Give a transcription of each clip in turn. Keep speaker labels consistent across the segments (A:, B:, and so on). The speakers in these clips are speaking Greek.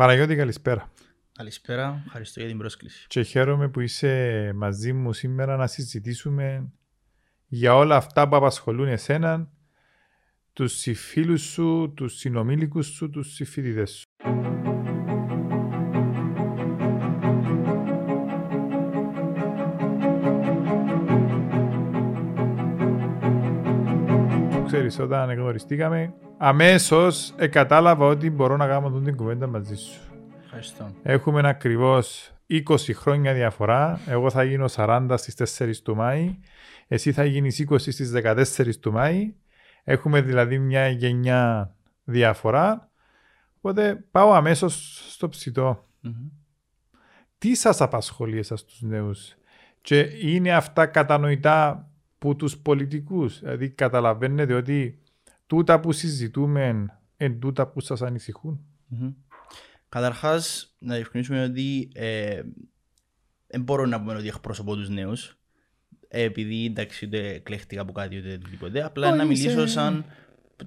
A: Παναγιώτη, καλησπέρα.
B: Καλησπέρα, ευχαριστώ για την πρόσκληση.
A: Και χαίρομαι που είσαι μαζί μου σήμερα να συζητήσουμε για όλα αυτά που απασχολούν εσένα, τους συμφίλους σου, τους συνομήλικους σου, τους συμφιλίδες σου. Ξέρεις, όταν γνωριστήκαμε, αμέσως κατάλαβα ότι μπορώ να κάνω την κουβέντα μαζί σου.
B: Ευχαριστώ.
A: Έχουμε ακριβώς 20 χρόνια διαφορά. Εγώ θα γίνω 40 στις 4 του Μάη. Εσύ θα γίνεις 20 στις 14 του Μάη. Έχουμε δηλαδή μια γενιά διαφορά. Οπότε πάω αμέσως στο ψητο Τι σας απασχολεί εσάς τους νέους; Και είναι αυτά κατανοητά που τους πολιτικούς. Δηλαδή καταλαβαίνετε ότι τούτα που συζητούμε είναι τούτα που σας ανησυχουν
B: Καταρχάς, να διευκρινίσουμε ότι ε, δεν μπορώ να πούμε ότι εκπροσωπώ τους νέους. Ε, επειδή εντάξει, ούτε κλέχτηκα από κάτι ούτε οτιδήποτε. Απλά να μιλήσω σαν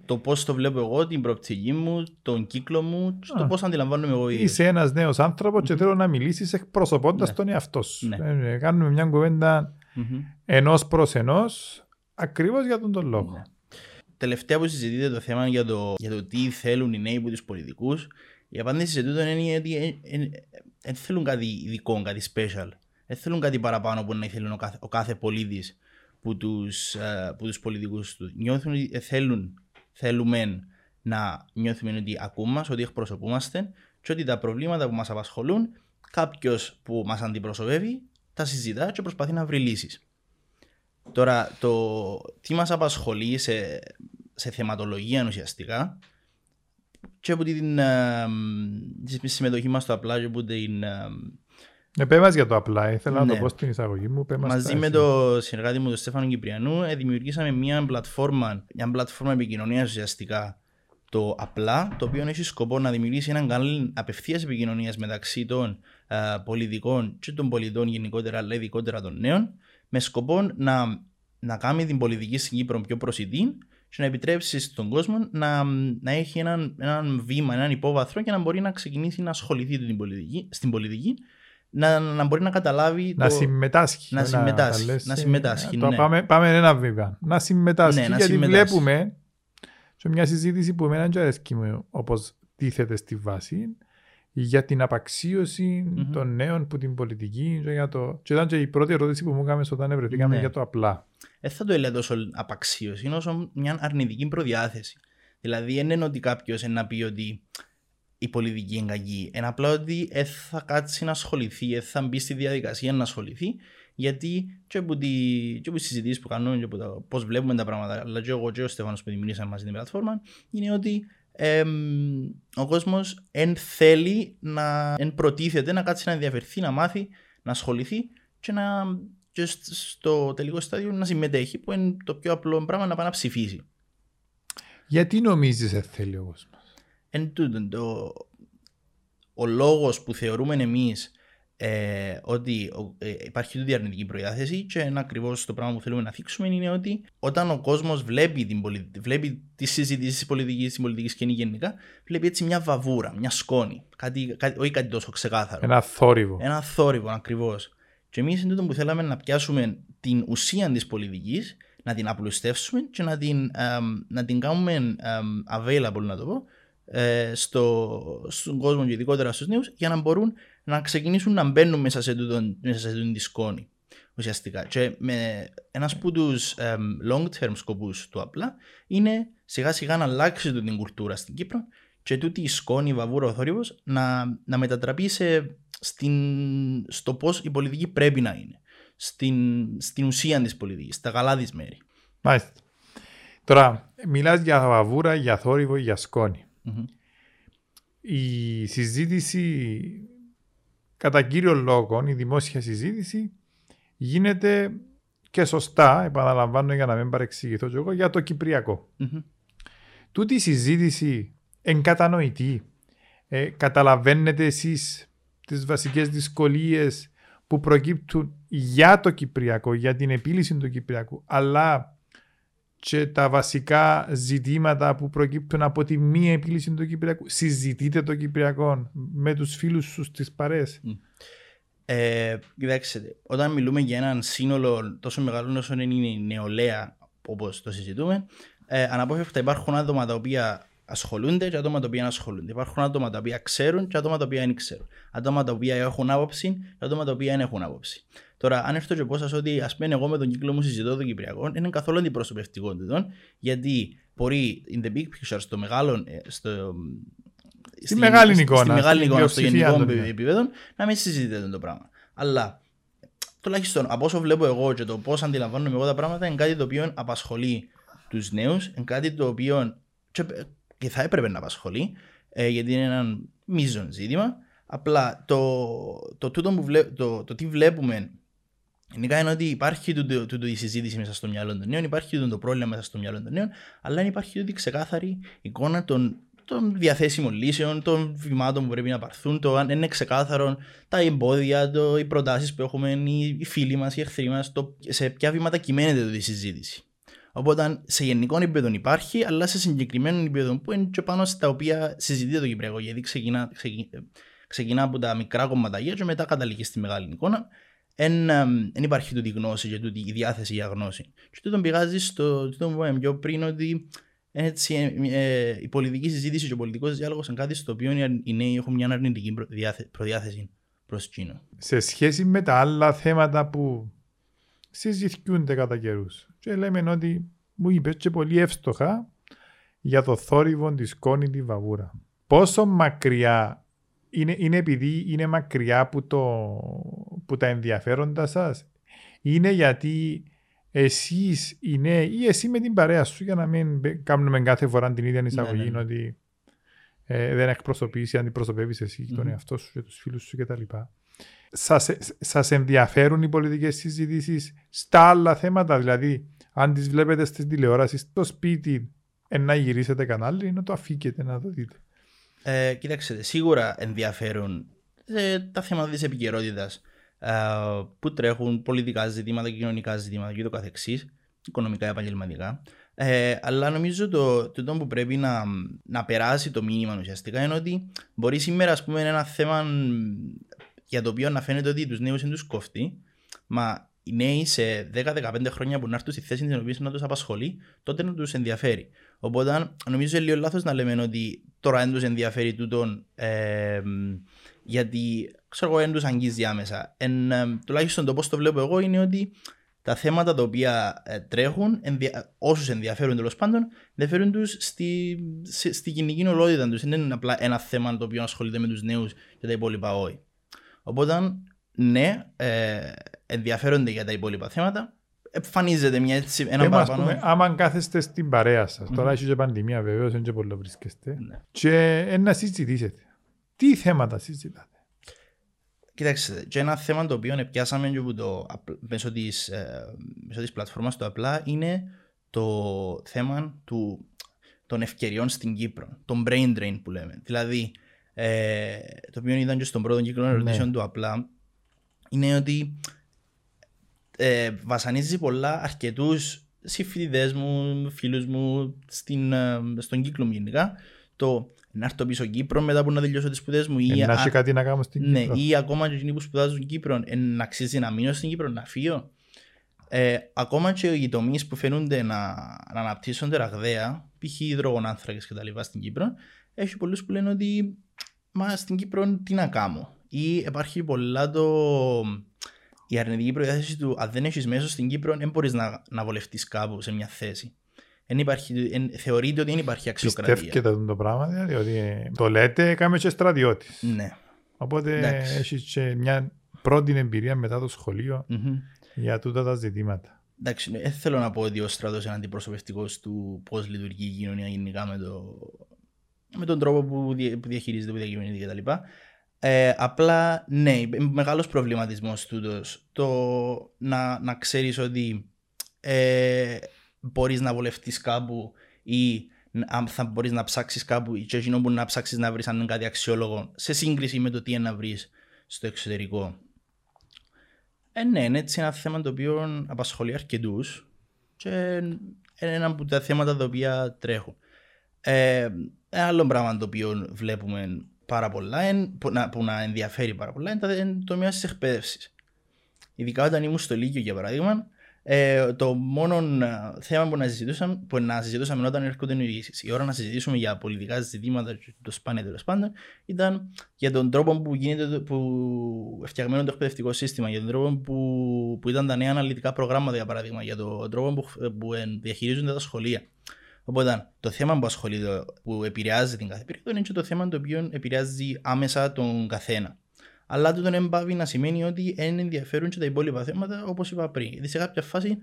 B: το πώς το βλέπω εγώ, την προοπτική μου, τον κύκλο μου, το πώς αντιλαμβάνομαι εγώ.
A: Είσαι ένας νέος άνθρωπος και θέλω να μιλήσεις εκπροσωπώντας ναι. τον εαυτό σου. Ναι. Ε, κάνουμε μια κουβέντα mm-hmm. ενός προς ενός, ακριβώς για τον τον λόγο. Ναι.
B: Τελευταία που συζητείτε το θέμα για το, για το τι θέλουν οι νέοι από τους πολιτικούς, η απάντηση σε τούτο είναι ότι δεν θέλουν κάτι ειδικό, κάτι special. Δεν θέλουν κάτι παραπάνω που να θέλουν ο κάθε, ο κάθε πολίτης που τους τους πολιτικούς τους. Νιώθουν ότι θέλουν, θέλουμε να νιώθουμε ότι ακούμε, ότι εκπροσωπούμαστε και ότι τα προβλήματα που μας απασχολούν κάποιος που μας αντιπροσωπεύει τα συζητά και προσπαθεί να βρει λύσεις. Τώρα, το τι μας απασχολεί σε, σε θεματολογία ουσιαστικά και από την uh, συμμετοχή μας στο απλά και από την...
A: Ε, πέ για το απλά, ήθελα ναι. να το ναι. πω στην εισαγωγή μου.
B: Μαζί με το συνεργάτη μου, τον Στέφανο Κυπριανού, ε, δημιουργήσαμε μια πλατφόρμα, μια πλατφόρμα επικοινωνίας ουσιαστικά το απλά, το οποίο έχει σκοπό να δημιουργήσει έναν κανάλι απευθείας επικοινωνίας μεταξύ των uh, πολιτικών και των πολιτών γενικότερα, αλλά ειδικότερα των νέων, με σκοπό να, να κάνει την πολιτική στην Κύπρο πιο προσιτή και να επιτρέψει στον κόσμο να, να έχει έναν, έναν βήμα, έναν υπόβαθρο και να μπορεί να ξεκινήσει να ασχοληθεί την πολιτική, στην πολιτική, να, να μπορεί να καταλάβει.
A: Να το... συμμετάσχει.
B: Να συμμετάσχει. Να, να συμμετάσχει
A: ναι. πάμε, πάμε ένα βήμα. Να συμμετάσχει. Ναι, γιατί συμμετάσχει. βλέπουμε σε μια συζήτηση που εμένα δεν αρέσκει όπως τίθεται στη βάση για την απαξίωση mm-hmm. των νέων που την πολιτική. Για το... Και ήταν και η πρώτη ερώτηση που μου έκαμε όταν βρεθήκαμε ναι. για το απλά
B: δεν θα το έλεγα τόσο απαξίωση, είναι όσο μια αρνητική προδιάθεση. Δηλαδή, δεν είναι ότι κάποιος να πει ότι η πολιτική είναι κακή. Είναι απλά ότι δεν θα κάτσει να ασχοληθεί, δεν θα μπει στη διαδικασία να ασχοληθεί, γιατί και από, τι συζητήσεις που κάνουμε και από πώς βλέπουμε τα πράγματα, αλλά και εγώ και ο Στέφανος που δημιουργήσαμε μαζί την πλατφόρμα, είναι ότι ο κόσμος εν θέλει να εν προτίθεται να κάτσει να ενδιαφερθεί, να μάθει, να ασχοληθεί και να και στο τελικό στάδιο να συμμετέχει, που είναι το πιο απλό πράγμα να πάει να ψηφίσει.
A: Γιατί νομίζεις ότι θέλει ο κόσμος;
B: Εν τούτο, το, ο λόγος που θεωρούμε εμείς ε, ότι ε, υπάρχει τούτη αρνητική προδιάθεση και ένα ακριβώς το πράγμα που θέλουμε να θίξουμε είναι ότι όταν ο κόσμος βλέπει, την βλέπει τη συζήτηση της πολιτικής, της πολιτικής σκηνή γενικά, βλέπει έτσι μια βαβούρα, μια σκόνη. Κάτι, κάτι, όχι κάτι τόσο ξεκάθαρο.
A: Ένα θόρυβο.
B: Ένα θόρυβο ακριβώς. Και εμείς είναι τούτο που θέλαμε να πιάσουμε την ουσία της πολιτικής, να την απλουστεύσουμε και να την, να την κάνουμε available, να το πω, ε, στο, στον κόσμο και ειδικότερα στους νέους, για να μπορούν να ξεκινήσουν να μπαίνουν μέσα σε, τούτο, μέσα σε τούτο τη σκόνη. Ουσιαστικά. Και με ένας από τους long term σκοπούς του απλά είναι σιγά σιγά να αλλάξει την κουλτούρα στην Κύπρο και τούτη η σκόνη, η βαβούρα, ο θόρυβος να, να μετατραπεί σε στην, στο πώς η πολιτική πρέπει να είναι. Στην, στην ουσία της πολιτικής, στα καλά της μέρη.
A: Μάλιστα. Τώρα, μιλάς για βαβούρα, για θόρυβο, για σκονη Η συζήτηση, κατά κύριο λόγο, η δημόσια συζήτηση, γίνεται και σωστά, επαναλαμβάνω για να μην παρεξηγηθώ και εγώ, για το κυπριακό. Mm-hmm. Τούτη η συζήτηση εγκατανοητή. Ε, καταλαβαίνετε εσείς τις βασικές δυσκολίες που προκύπτουν για το Κυπριακό, για την επίλυση του Κυπριακού, αλλά και τα βασικά ζητήματα που προκύπτουν από τη μία επίλυση του Κυπριακού. Συζητείτε το Κυπριακό με τους φίλους σου στις παρέες.
B: Ε, κοιτάξτε, όταν μιλούμε για έναν σύνολο τόσο μεγάλο όσο είναι η νεολαία, όπως το συζητούμε, ε, αναπόφευκτα υπάρχουν άτομα τα οποία ασχολούνται και άτομα τα οποία ασχολούνται. Υπάρχουν άτομα τα οποία ξέρουν και άτομα τα οποία δεν ξέρουν. Άτομα τα οποία έχουν άποψη και άτομα τα οποία δεν έχουν άποψη. Τώρα, αν έρθω και πω σας ότι ας πούμε εγώ με τον κύκλο μου συζητώ το Κυπριακό, είναι καθόλου αντιπροσωπευτικό του. Γιατί μπορεί in the big picture, στο μεγάλο, ε, στο,
A: στη, μεγάλη εικόνα,
B: στη μεγάλη εικόνα, στο γενικό επίπεδο, να μην συζητείτε το πράγμα. Αλλά τουλάχιστον από όσο βλέπω εγώ και το πώς αντιλαμβάνομαι εγώ τα πράγματα, είναι κάτι το οποίο απασχολεί τους νέους, είναι κάτι το οποίο και θα έπρεπε να απασχολεί, ε, γιατί είναι ένα μείζον ζήτημα. Απλά το, το, το, που το, το τι βλέπουμε Γενικά είναι ότι υπάρχει τούτο η συζήτηση μέσα στο μυαλό των νέων, υπάρχει το πρόβλημα μέσα στο μυαλό των νέων, αλλά υπάρχει τούτη ξεκάθαρη εικόνα των, των διαθέσιμων λύσεων, των βημάτων που πρέπει να πάρθουν, το αν είναι ξεκάθαρο τα εμπόδια, το, οι προτάσεις που έχουμε, οι, οι φίλοι μας, οι εχθροί μας, σε ποια βήματα κυμαίνεται η συζήτηση. Οπότε σε γενικό επίπεδο υπάρχει, αλλά σε συγκεκριμένο επίπεδο που είναι και πάνω στα οποία συζητείται το Κυπριακό. Γιατί ξεκινά, ξεκινά από τα μικρά κομματάκια και μετά καταλήγει στη μεγάλη εικόνα. Δεν υπάρχει τούτη γνώση και τούτη η διάθεση για γνώση. Και τούτο πηγάζει στο τούτο που είπαμε πιο πριν ότι έτσι, ε, ε, η πολιτική συζήτηση και ο πολιτικός διάλογος είναι κάτι στο οποίο οι νέοι έχουν μια αρνητική προδιάθεση προς Κίνο.
A: Σε σχέση με τα άλλα θέματα που συζητιούνται κατά καιρούς. Και λέμε ότι μου είπες και πολύ εύστοχα για το θόρυβο της κόνη τη βαβούρα. Πόσο μακριά είναι, είναι επειδή είναι μακριά από, το, που τα ενδιαφέροντα σας, είναι γιατί εσείς οι νέοι ή εσύ με την παρέα σου, για να μην κάνουμε κάθε φορά την ίδια εισαγωγή, ναι, ναι. ναι. ότι ε, δεν εκπροσωπήσει, αντιπροσωπεύεις εσύ mm-hmm. τον εαυτό σου και τους φίλους σου κτλ. Σας, ενδιαφέρουν οι πολιτικές συζητήσεις στα άλλα θέματα, δηλαδή αν τις βλέπετε στις τηλεόραση στο σπίτι να γυρίσετε κανάλι να το αφήκετε να το δείτε;
B: Ε, κοιτάξτε, σίγουρα ενδιαφέρουν ε, τα θέματα της επικαιρότητας ε, που τρέχουν πολιτικά ζητήματα, κοινωνικά ζητήματα και το καθεξής, οικονομικά, επαγγελματικά. Ε, αλλά νομίζω το, το, που πρέπει να, να περάσει το μήνυμα ουσιαστικά είναι ότι μπορεί σήμερα ας πούμε, ένα θέμα για το οποίο να φαίνεται ότι τους νέους είναι τους κόφτει, μα οι νέοι σε 10-15 χρόνια που να έρθουν στη θέση την οποία να τους απασχολεί, τότε να τους ενδιαφέρει. Οπότε νομίζω είναι λίγο λάθος να λέμε ότι τώρα δεν τους ενδιαφέρει τούτον ε, γιατί ξέρω εγώ δεν τους αγγίζει άμεσα. Εν, ε, τουλάχιστον το πώς το βλέπω εγώ είναι ότι τα θέματα τα οποία ε, τρέχουν, ενδια... όσους ενδιαφέρουν τέλος πάντων, ενδιαφέρουν τους στη, στη κοινική ολότητα τους. Δεν είναι απλά ένα θέμα το οποίο ασχολείται με τους νέους και τα υπόλοιπα όχι. Οπότε, ναι, ε, ενδιαφέρονται για τα υπόλοιπα θέματα. Εμφανίζεται μια έτσι, ένα παραπάνω. Πούμε,
A: άμα κάθεστε στην παρέα σας, mm-hmm. τώρα έχει και πανδημία βεβαίως, δεν και πολύ βρίσκεστε, ναι. και να συζητήσετε. Τι θέματα συζητάτε;
B: Κοιτάξτε, και ένα θέμα το οποίο πιάσαμε και το, μέσω της, ε, μέσω της πλατφόρμας του απλά είναι το θέμα του, των ευκαιριών στην Κύπρο, τον brain drain που λέμε. Δηλαδή, ε, το οποίο ήταν και στον πρώτο κύκλο ερωτήσεων ναι. του απλά, είναι ότι ε, βασανίζει πολλά αρκετούς συμφιλητέ μου, φίλους μου, στην, ε, στον κύκλο μου γενικά. Το να έρθω πίσω Κύπρο μετά που να τελειώσω τις σπουδές μου.
A: Ή, να έχει κάτι να κάνω στην
B: ναι,
A: Κύπρο.
B: Ή ακόμα και εκείνοι που σπουδάζουν στην Κύπρο, ε, να αξίζει να μείνω στην Κύπρο, να φύγω. Ε, ακόμα και οι τομεί που φαίνονται να, να αναπτύσσονται ραγδαία, π.χ. υδρογονάνθρακες κτλ. στην Κύπρο, έχει πολλούς που λένε ότι μα στην Κύπρο τι να κάνω. Ή υπάρχει πολλά το. Η αρνητική προδιάθεση του, αν δεν έχεις μέσο στην Κύπρο, δεν μπορείς να, να βολευτείς κάπου σε μια θέση. Εν υπάρχει, εν, θεωρείται ότι δεν υπάρχει αξιοκρατία.
A: Πιστεύετε το πράγμα, δηλαδή ότι το λέτε, έκαμε και στρατιώτης.
B: Ναι.
A: Οπότε έχεις και μια πρώτη εμπειρία μετά το σχολείο mm-hmm. για τούτα τα ζητήματα.
B: Εντάξει, δεν θέλω να πω ότι ο στρατός είναι αντιπροσωπευτικός του πώς λειτουργεί η κοινωνία γενικά με το, με τον τρόπο που, διαχειρίζεται, που διακυβερνείται κτλ. Ε, απλά ναι, μεγάλος προβληματισμός τούτος το να, να ξέρεις ότι ε, μπορείς να βολευτείς κάπου ή αν θα μπορείς να ψάξεις κάπου και εκείνο που να ψάξεις να βρεις αν είναι κάτι αξιόλογο σε σύγκριση με το τι είναι να βρεις στο εξωτερικό. Ε, ναι, είναι έτσι ένα θέμα το οποίο απασχολεί αρκετούς και είναι ένα από τα θέματα τα οποία τρέχουν. Ε, ένα άλλο πράγμα το οποίο βλέπουμε πάρα πολλά, εν, που, να, που να ενδιαφέρει πάρα πολλά, είναι το τομέα της εκπαίδευσης. Ειδικά όταν ήμουν στο Λύκειο, για παράδειγμα, ε, το μόνο ε, θέμα που να, συζητούσαμε, που να συζητούσαμε όταν έρχονταν η ώρα να συζητήσουμε για πολιτικά ζητήματα, το σπάνια τέλος πάντων, ήταν για τον τρόπο που, γίνεται, που φτιαγμένο το εκπαιδευτικό σύστημα, για τον τρόπο που, που ήταν τα νέα αναλυτικά προγράμματα, για παράδειγμα, για τον τρόπο που, που διαχειρίζονται τα σχολεία. Οπότε το θέμα που ασχολείται, που επηρεάζει την κάθε περίοδο, είναι και το θέμα το οποίο επηρεάζει άμεσα τον καθένα αλλά τούτο δεν πάει να σημαίνει ότι δεν ενδιαφέρουν και τα υπόλοιπα θέματα όπως είπα πριν. Γιατί σε κάποια φάση,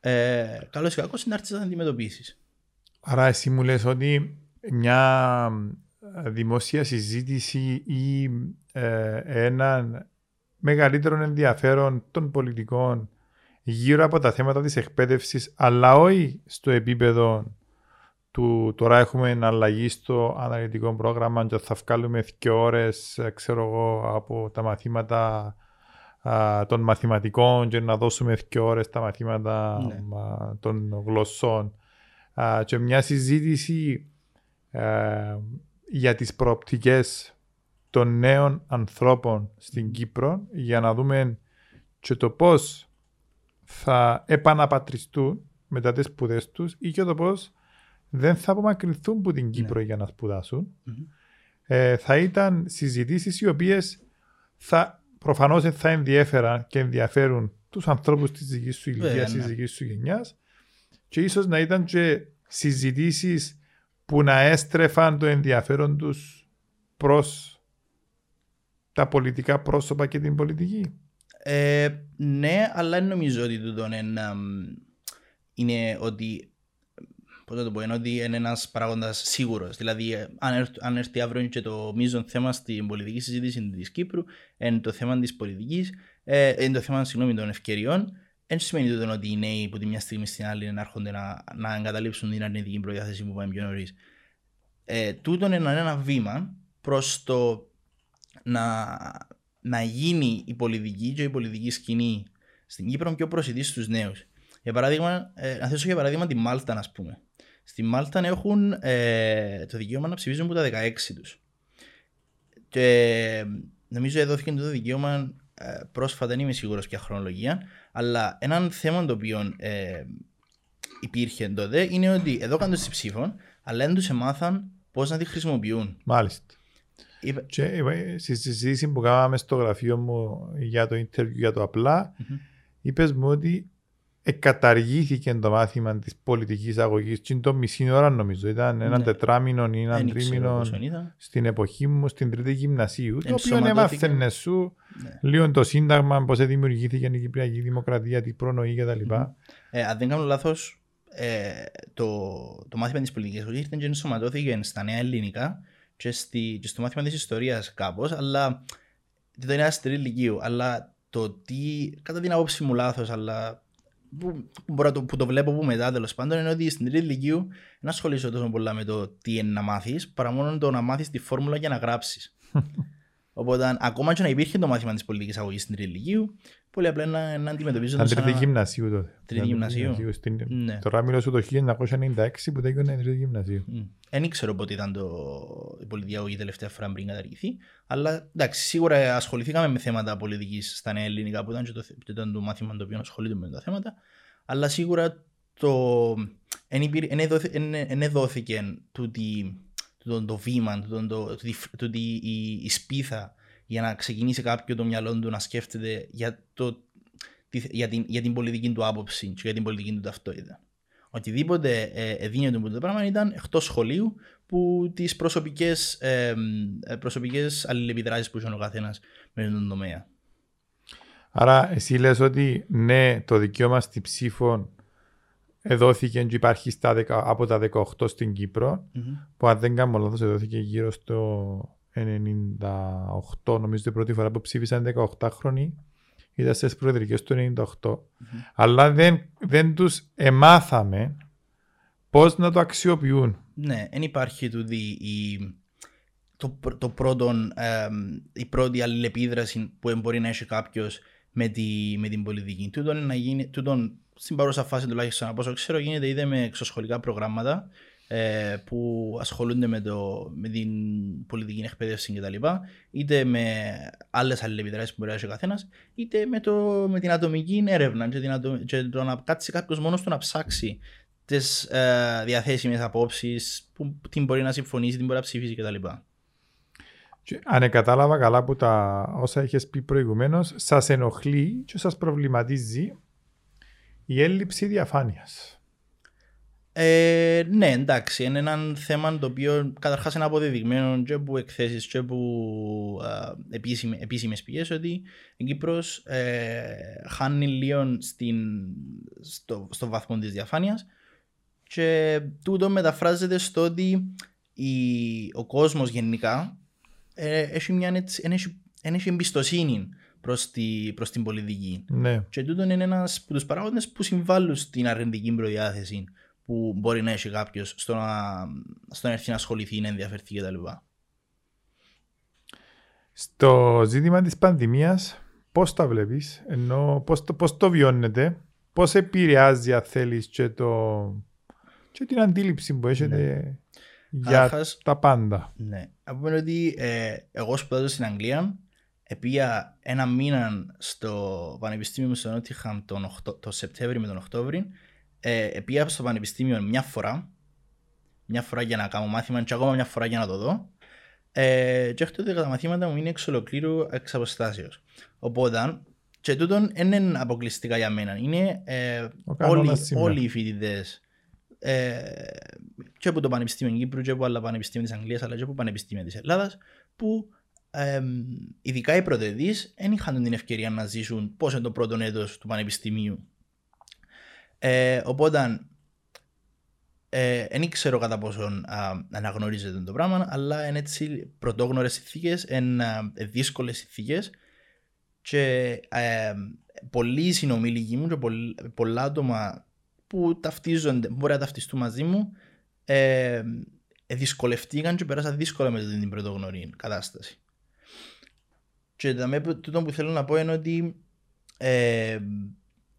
B: ε, καλός ή κακός, είναι να αντιμετωπίσεις.
A: Άρα, εσύ μου λες ότι μια δημόσια συζήτηση ή ε, ένα μεγαλύτερο ενδιαφέρον των πολιτικών γύρω από τα θέματα της εκπαίδευσης αλλά όχι στο επίπεδο του τώρα έχουμε αλλαγή στο αναλυτικό πρόγραμμα και θα βγάλουμε δύο ώρες ξέρω εγώ, από τα μαθήματα α, των μαθηματικών και να δώσουμε δύο ώρες τα μαθήματα ναι. α, των γλωσσών α, και μια συζήτηση για τις προοπτικές των νέων ανθρώπων στην Κύπρο για να δούμε και το πώς θα επαναπατριστούν μετά τις σπουδές τους ή και το πώς δεν θα απομακρυνθούν από την Κύπρο ναι. για να σπουδασουν ε, θα ήταν συζητήσεις οι οποίες θα προφανώς θα ενδιαφέραν και ενδιαφέρουν τους ανθρώπους της δικής σου ηλικίας, της ναι. δικής σου γενιάς και ίσως να ήταν και συζητήσεις που να έστρεφαν το ενδιαφέρον τους προς τα πολιτικά πρόσωπα και την πολιτική.
B: Ε, ναι, αλλά νομίζω ότι τούτο είναι, είναι ότι Πώ να το πω, είναι ότι είναι ένας παράγοντας σίγουρος. Δηλαδή, αν, έρθει, αν έρθει αύριο και το μείζον θέμα στην πολιτική συζήτηση της Κύπρου, είναι το θέμα της πολιτικής, ε, είναι το θέμα συγγνώμη, των ευκαιριών, δεν σημαίνει τότε ότι οι νέοι από τη μια στιγμή στην άλλη να έρχονται να, να εγκαταλείψουν την αρνητική προδιάθεση που πάμε πιο νωρίς. Ε, τούτο είναι ένα βήμα προς το να, να γίνει η πολιτική και η πολιτική σκηνή στην Κύπρο πιο προσιτή στους νέους. Για παράδειγμα, ε, να θέσω για παράδειγμα τη Μάλτα, ας πούμε. Στη Μάλτα έχουν ε, το δικαίωμα να ψηφίζουν από τα 16 τους. Και νομίζω δόθηκε το δικαίωμα ε, πρόσφατα, δεν είμαι σίγουρος ποια χρονολογία, αλλά ένα θέμα το οποίο ε, υπήρχε τότε είναι ότι εδώ κάνουν τη ψήφο, αλλά δεν τους εμάθαν πώς να τη χρησιμοποιούν.
A: Μάλιστα. Είπε... Και ε, στη συζήτηση που κάναμε στο γραφείο μου για το interview για το απλά, mm-hmm. είπες μου ότι εκαταργήθηκε το μάθημα της πολιτικής αγωγής. Τι το μισή ώρα νομίζω. Ήταν ένα ναι. τετράμινο ή ένα τρίμηνο στην εποχή μου, στην τρίτη γυμνασίου. Το οποίο έμαθαινε σου ναι. λίγο το σύνταγμα, πώς δημιουργήθηκε η Κυπριακή Δημοκρατία, τι προνοεί κτλ.
B: Ε, αν δεν κάνω λάθος, ε, το, το μάθημα της πολιτικής αγωγής ήταν και ενσωματώθηκε στα νέα ελληνικά και, στη, και στο μάθημα της ιστορίας κάπως, αλλά. Δεν είναι άστερη ηλικίου, αλλά το τι, κατά την άποψη μου λάθος, αλλά που, που, το, που το βλέπω που μετά τέλος πάντων είναι ότι στην τρίτη ηλικίου δεν ασχολείσαι τόσο πολλά με το τι είναι να μάθεις, παρά μόνο το να μάθεις τη φόρμουλα για να γράψεις. Οπότε, ακόμα και να υπήρχε το μάθημα της πολιτικής αγωγής στην τρίτη ηλικίου, πολύ απλά να, να αντιμετωπίζονται.
A: Ήταν τρίτη γυμνασίου τότε.
B: Τρίτη γυμνασίου.
A: Στην... Ναι. Το ράμιλο σου το 1996 που δεν έγινε τρίτη γυμνασίου.
B: Δεν ξέρω πότε ήταν το... η πολιτική αγωγή τελευταία φορά πριν καταργηθεί. Αλλά εντάξει, σίγουρα ασχοληθήκαμε με θέματα πολιτικής στα νέα ελληνικά που ήταν και το, ήταν το μάθημα το οποίο ασχολείται με τα θέματα. Αλλά σίγουρα το. Εν δόθηκε το, το βήμα, το, το, το, η, η σπίθα για να ξεκινήσει κάποιο το μυαλό του να σκέφτεται για, το, για, την, για την πολιτική του άποψη και για την πολιτική του ταυτότητα. Οτιδήποτε ε, δίνεται το πράγμα ήταν εκτός σχολείου που τις προσωπικές ε, προσωπικές αλληλεπιδράσεις που είχε ο καθένας με τον τομέα.
A: Άρα, εσύ λες ότι ναι, το δικαίωμα στη ψήφο εδόθηκε και υπάρχει στα, από τα 18 στην Κύπρο, mm-hmm. που αν δεν κάνω λάθος εδόθηκε γύρω στο 98, νομίζω την πρώτη φορά που ψήφισαν 18 χρόνοι, ήταν στις προεδρικές του 98. Mm-hmm. Αλλά δεν, δεν τους εμάθαμε πώς να το αξιοποιούν.
B: Ναι, δεν υπάρχει τούτη η, το, το πρώτο, ε, η πρώτη αλληλεπίδραση που μπορεί να έχει κάποιος με, τη, με την πολιτική. Τούτον, να γίνει, τούτον στην παρούσα φάση τουλάχιστον από όσο ξέρω γίνεται είτε με εξωσχολικά προγράμματα ε, που ασχολούνται με, το, με την πολιτική εκπαίδευση κτλ. είτε με άλλες αλληλεπιδράσεις που μπορεί να έχει ο καθένας, είτε με, το, με την ατομική έρευνα και, την ατο, και το να κάτσει κάποιος μόνος του να ψάξει τις ε, διαθέσιμες απόψεις, που την μπορεί να συμφωνήσει, την μπορεί να ψηφίσει κτλ.
A: αν κατάλαβα καλά από τα όσα είχες πει προηγουμένως, σας ενοχλεί και σας προβληματίζει η έλλειψη διαφάνειας.
B: Ε, ναι, εντάξει, είναι ένα θέμα το οποίο καταρχάς είναι αποδεδειγμένο και από εκθέσεις και από επίσημε, επίσημες πηγές ότι η Κύπρος ε, χάνει λίγο στην, στο, στο βαθμό της διαφάνειας και τούτο μεταφράζεται στο ότι η, ο κόσμος γενικά ε, έχει, μια, έτσι, έχει, έχει εμπιστοσύνη προς, τη, προς την πολιτική.
A: Ναι.
B: Και τούτο είναι ένας από τους παράγοντες που συμβάλλουν στην αρνητική προδιάθεση που μπορεί να έχει κάποιος στο να, στο να έρθει να ασχοληθεί, να ενδιαφερθεί κτλ.
A: Στο ζήτημα της πανδημίας, πώς τα βλέπεις, ενώ πώς το, πώς το βιώνετε, πώς επηρεάζει αν θέλεις και, το, και την αντίληψη που έχετε ναι. για Άχας, τα πάντα.
B: Ναι, από ότι ε, εγώ σπουδάζω στην Αγγλία, επία ένα μήνα στο Πανεπιστήμιο μου στο Νότιχαμ τον, το Σεπτέμβριο με τον Οκτώβριο ε, πήγα στο πανεπιστήμιο μια φορά, μια φορά για να κάνω μάθημα και ακόμα μια φορά για να το δω. Ε, και αυτό ότι τα μαθήματα μου είναι εξ ολοκλήρου εξ αποστάσεως. Οπότε, και τούτον δεν είναι αποκλειστικά για μένα, είναι ε, όλοι, όλοι οι φοιτητές ε, και από το Πανεπιστήμιο Κύπρου και από άλλα πανεπιστήμια της Αγγλίας αλλά και από πανεπιστήμια της Ελλάδας που ε, ειδικά οι πρωτοεδείς δεν είχαν την ευκαιρία να ζήσουν πώς είναι το πρώτο έτος του πανεπιστημίου ε, οπότε δεν ε, ξέρω κατά πόσο αναγνωρίζετε το πράγμα, αλλά είναι έτσι πρωτόγνωρες συνθήκες, είναι δύσκολες συνθήκες και ε, πολλοί συνομιλικοί μου και πολλά άτομα που ταυτίζονται, μπορεί να ταυτιστούν μαζί μου, ε, δυσκολευτήκαν και πέρασαν δύσκολα με την πρωτογνωρή κατάσταση. Και το που θέλω να πω είναι ότι ε,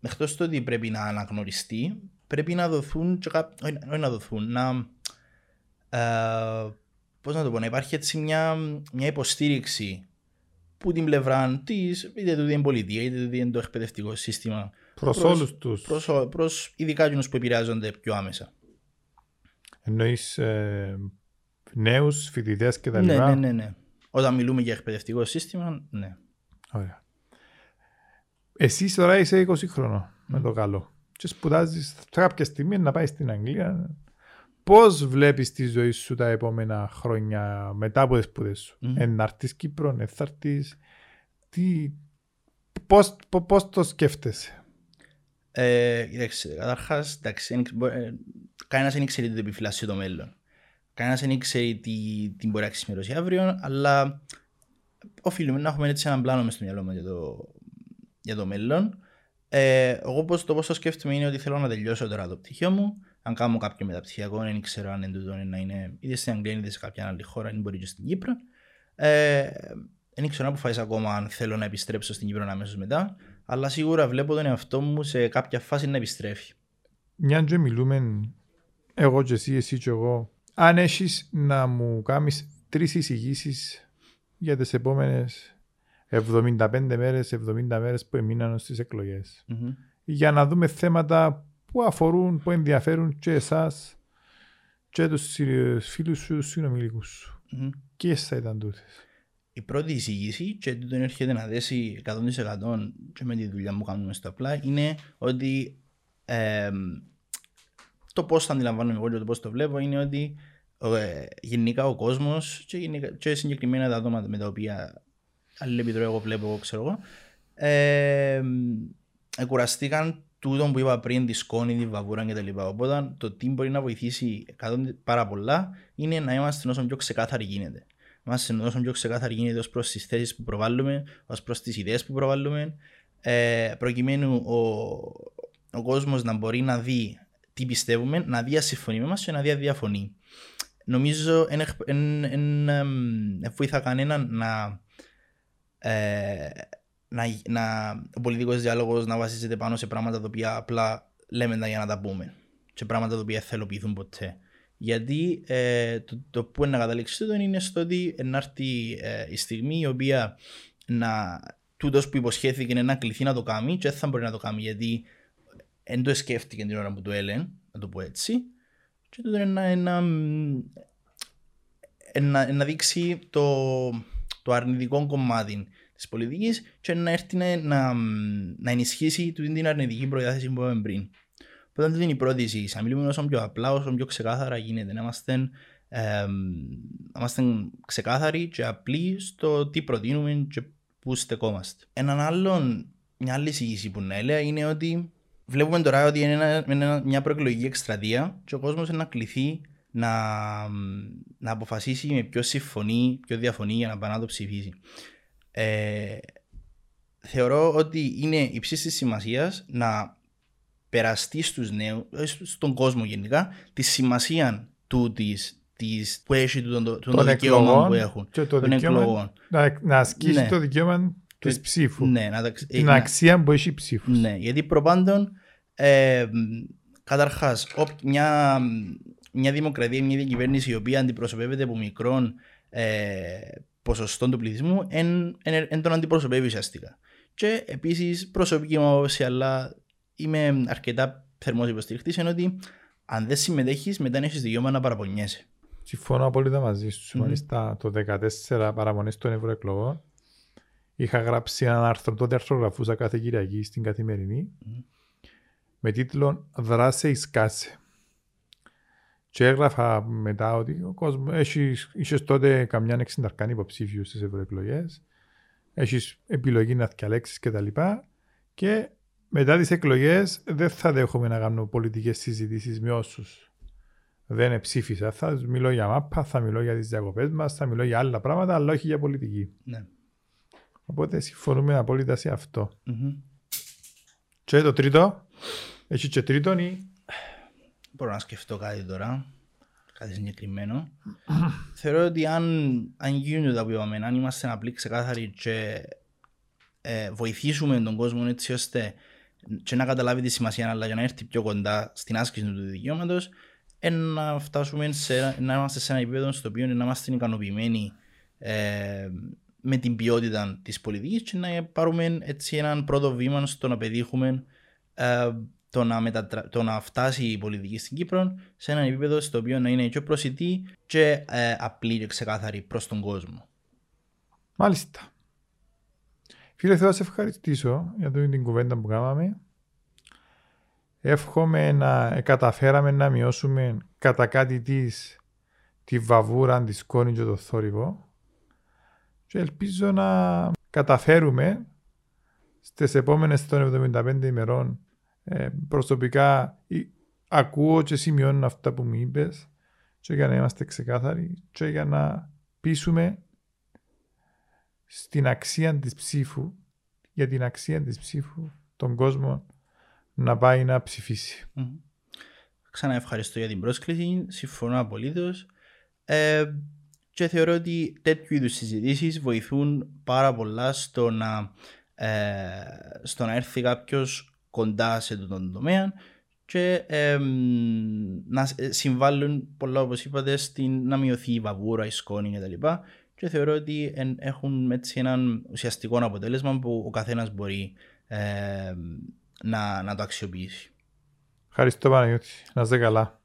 B: εκτός το ότι πρέπει να αναγνωριστεί, πρέπει να δοθούν, όχι να δοθούν, να, ε, πώς να το πω, να υπάρχει έτσι μια, μια υποστήριξη που την πλευρά της, είτε του είναι πολιτεία, είτε του είναι το εκπαιδευτικό σύστημα.
A: Προς όλους τους.
B: Προς ειδικά εκείνους που επηρεάζονται πιο άμεσα.
A: Εννοείς ε, νέους φοιτητές κτλ.
B: Ναι, ναι, ναι, ναι. Όταν μιλούμε για εκπαιδευτικό σύστημα, ναι.
A: Ωραία. Εσύ τώρα είσαι 20 χρόνο με το καλό. Και σπουδάζεις κάποια στιγμή να πάεις στην Αγγλία. Πώς βλέπεις τη ζωή σου τα επόμενα χρόνια μετά από τις σπουδές σου, mm. Ενάρτη Κύπρο, Ενθάρτης. Τι... Πώς το σκέφτεσαι;
B: Ε, κοιτάξτε, καταρχάς, ε, κανένας δεν ξέρει τι επιφυλάσσει το μέλλον. Κανένας δεν ξέρει τι, τι μπορεί να ξημερώσει αύριο, αλλά οφείλουμε να έχουμε έτσι έναν πλάνο μες στο μυαλό μας για το, για το μέλλον. Ε, εγώ πώς, το πώς το σκέφτομαι είναι ότι θέλω να τελειώσω τώρα το πτυχίο μου. Αν κάνω κάποιο μεταπτυχιακό, δεν ξέρω αν εντούτο να είναι είτε στην Αγγλία είτε σε κάποια άλλη χώρα, ή μπορεί και στην Κύπρο. Ε, δεν ξέρω να αποφάσισα ακόμα αν θέλω να επιστρέψω στην Κύπρο αμέσως μετά, αλλά σίγουρα βλέπω τον εαυτό μου σε κάποια φάση να επιστρέφει.
A: Μια και μιλούμε εγώ και εσύ, εσύ και εγώ, αν έχεις να μου κάνει τρεις εισηγήσεις για τις επόμενες 75 μέρες, 70 μέρες που έμειναν στις εκλογες mm-hmm. για να δούμε θέματα που αφορούν, που ενδιαφέρουν και εσάς και τους φίλους σου, συνομιλικούς σου. Mm-hmm. Και θα ήταν τούτες;
B: Η πρώτη εισηγήση και δεν έρχεται να δέσει 100% και με τη δουλειά που κάνουμε στο απλά είναι ότι ε, το πώς θα αντιλαμβάνομαι εγώ και το πώς το βλέπω είναι ότι ε, γενικά ο κόσμος και, γενικά, και συγκεκριμένα τα άτομα με τα οποία αλληλεπιδρώ εγώ βλέπω, ξέρω εγώ. Ε, κουραστήκαν τούτο που είπα πριν, τη σκόνη, τη βαβούρα κτλ. Οπότε το τι μπορεί να βοηθήσει πάρα πολλά είναι να είμαστε όσο πιο ξεκάθαροι γίνεται. Είμαστε όσο πιο ξεκάθαροι γίνεται ως προς τις θέσεις που προβάλλουμε, ως προς τις ιδέες που προβάλλουμε, ε, προκειμένου ο, ο κόσμος να μπορεί να δει τι πιστεύουμε, να δει ασυμφωνεί με μας και να δει αδιαφωνεί. Νομίζω δεν βοηθά κανέναν να ε, να, να, ο πολιτικός διάλογος να βασίζεται πάνω σε πράγματα τα οποία απλά λέμε τα για να τα πούμε. Σε πράγματα τα οποία θελοποιηθούν ποτέ. Γιατί ε, το, το που είναι να καταλήξεις το είναι στο ότι να έρθει ε, η στιγμή η οποία να, τούτος που υποσχέθηκε να κληθεί να το κάνει και δεν θα μπορεί να το κάνει γιατί δεν το σκέφτηκε την ώρα που το έλεγε, να το πω έτσι. Και τούτο είναι να, να, να δείξει το, το αρνητικό κομμάτι της πολιτικής και να έρθει να, να ενισχύσει την αρνητική προδιάθεση που είπαμε πριν. Οπότε αυτή είναι η πρώτη εισήγηση. Να μιλούμε όσο πιο απλά, όσο πιο ξεκάθαρα γίνεται. Να είμαστε, ε, να είμαστε ξεκάθαροι και απλοί στο τι προτείνουμε και πού στεκόμαστε. Έναν άλλον, μια άλλη εισήγηση που να έλεγα είναι ότι βλέπουμε τώρα ότι είναι ένα, μια προεκλογική εκστρατεία και ο κόσμος να κληθεί να, να αποφασίσει με ποιος συμφωνεί, ποιος διαφωνεί για να πάει να το ψηφίσει. Ε, θεωρώ ότι είναι υψής της σημασίας να περαστεί στους νέους, ε, στον κόσμο γενικά, τη σημασία του της, της, που έχει το, το, το, το δικαίωμα που έχουν.
A: Και το δικαίωμα, να, να ασκήσει ναι. το δικαίωμα της ψήφου.
B: Ναι, να,
A: την ε, αξία που έχει ψήφου.
B: Ναι, γιατί προπάντων ε, καταρχάς, μια, μια δημοκρατία, μια κυβέρνηση η οποία αντιπροσωπεύεται από μικρών ε, ποσοστών του πληθυσμού, εν, τον αντιπροσωπεύει ουσιαστικά. Και επίσης προσωπική μου άποψη, αλλά είμαι αρκετά θερμός υποστηριχτή, είναι ότι αν δεν συμμετέχεις, μετά έχεις δικαίωμα να παραπονιέσαι.
A: Συμφωνώ απόλυτα μαζί σου. Mm-hmm. Μάλιστα το 2014 παραμονέ των ευρωεκλογών είχα γράψει ένα άρθρο, τότε αρθρογραφούσα κάθε Κυριακή στην καθημερινή mm-hmm. Με τίτλο Δράσε εις κάσε. Και έγραφα μετά ότι ο κόσμος έχεις τότε καμιά 60 υποψήφιου στις ευρωεκλογές. Έχεις επιλογή να διαλέξεις κτλ. Και, και μετά τις εκλογές δεν θα δέχομαι να κάνω πολιτικές συζητήσεις με όσους δεν ψήφισα. Θα μιλώ για μάπα, θα μιλώ για τις διακοπές μας, θα μιλώ για άλλα πράγματα, αλλά όχι για πολιτική.
B: Ναι.
A: Οπότε συμφωνούμε απόλυτα σε αυτό. Mm-hmm. Και το τρίτο, έχει και τρίτον ή;
B: Μπορώ να σκεφτώ κάτι τώρα, κάτι συγκεκριμένο. Θεωρώ ότι αν, αν γίνουν τα που είπαμε, αν είμαστε απλοί ξεκάθαροι και ε, βοηθήσουμε τον κόσμο έτσι ώστε και να καταλάβει τη σημασία αλλά για να έρθει πιο κοντά στην άσκηση του δικαιώματος, να φτάσουμε σε, να είμαστε σε ένα επίπεδο στο οποίο να είμαστε ικανοποιημένοι ε, με την ποιότητα της πολιτικής και να πάρουμε έτσι έναν πρώτο βήμα στο να πετύχουμε ε, το να, μετατρα... το να φτάσει η πολιτική στην Κύπρο σε ένα επίπεδο στο οποίο να είναι πιο προσιτή και ε, απλή και ξεκάθαρη προς τον κόσμο.
A: Μάλιστα. Φίλε, θέλω να σε ευχαριστήσω για την κουβέντα που κάναμε. Εύχομαι να καταφέραμε να μειώσουμε κατά κάτι της τη βαβούρα, τη σκόνη και το θόρυβο και ελπίζω να καταφέρουμε στις επόμενες των 75 ημερών ε, προσωπικά ακούω και σημειώνω αυτά που μου είπες και για να είμαστε ξεκάθαροι και για να πείσουμε στην αξία της ψήφου για την αξία της ψήφου τον κόσμο να πάει να ψηφίσει. Mm.
B: Ξανά ευχαριστώ για την πρόσκληση. Συμφωνώ απολύτως. Ε, και θεωρώ ότι τέτοιου είδους συζητήσεις βοηθούν πάρα πολλά στο να, ε, στο να έρθει κάποιος κοντά σε τον τομέα και ε, να συμβάλλουν πολλά όπως είπατε στην να μειωθεί η βαβούρα, η σκόνη κτλ. Και θεωρώ ότι έχουν έτσι έναν ουσιαστικό αποτέλεσμα που ο καθένας μπορεί ε, να, να το αξιοποιήσει.
A: Ευχαριστώ Παναγιώτη. Να είστε καλά.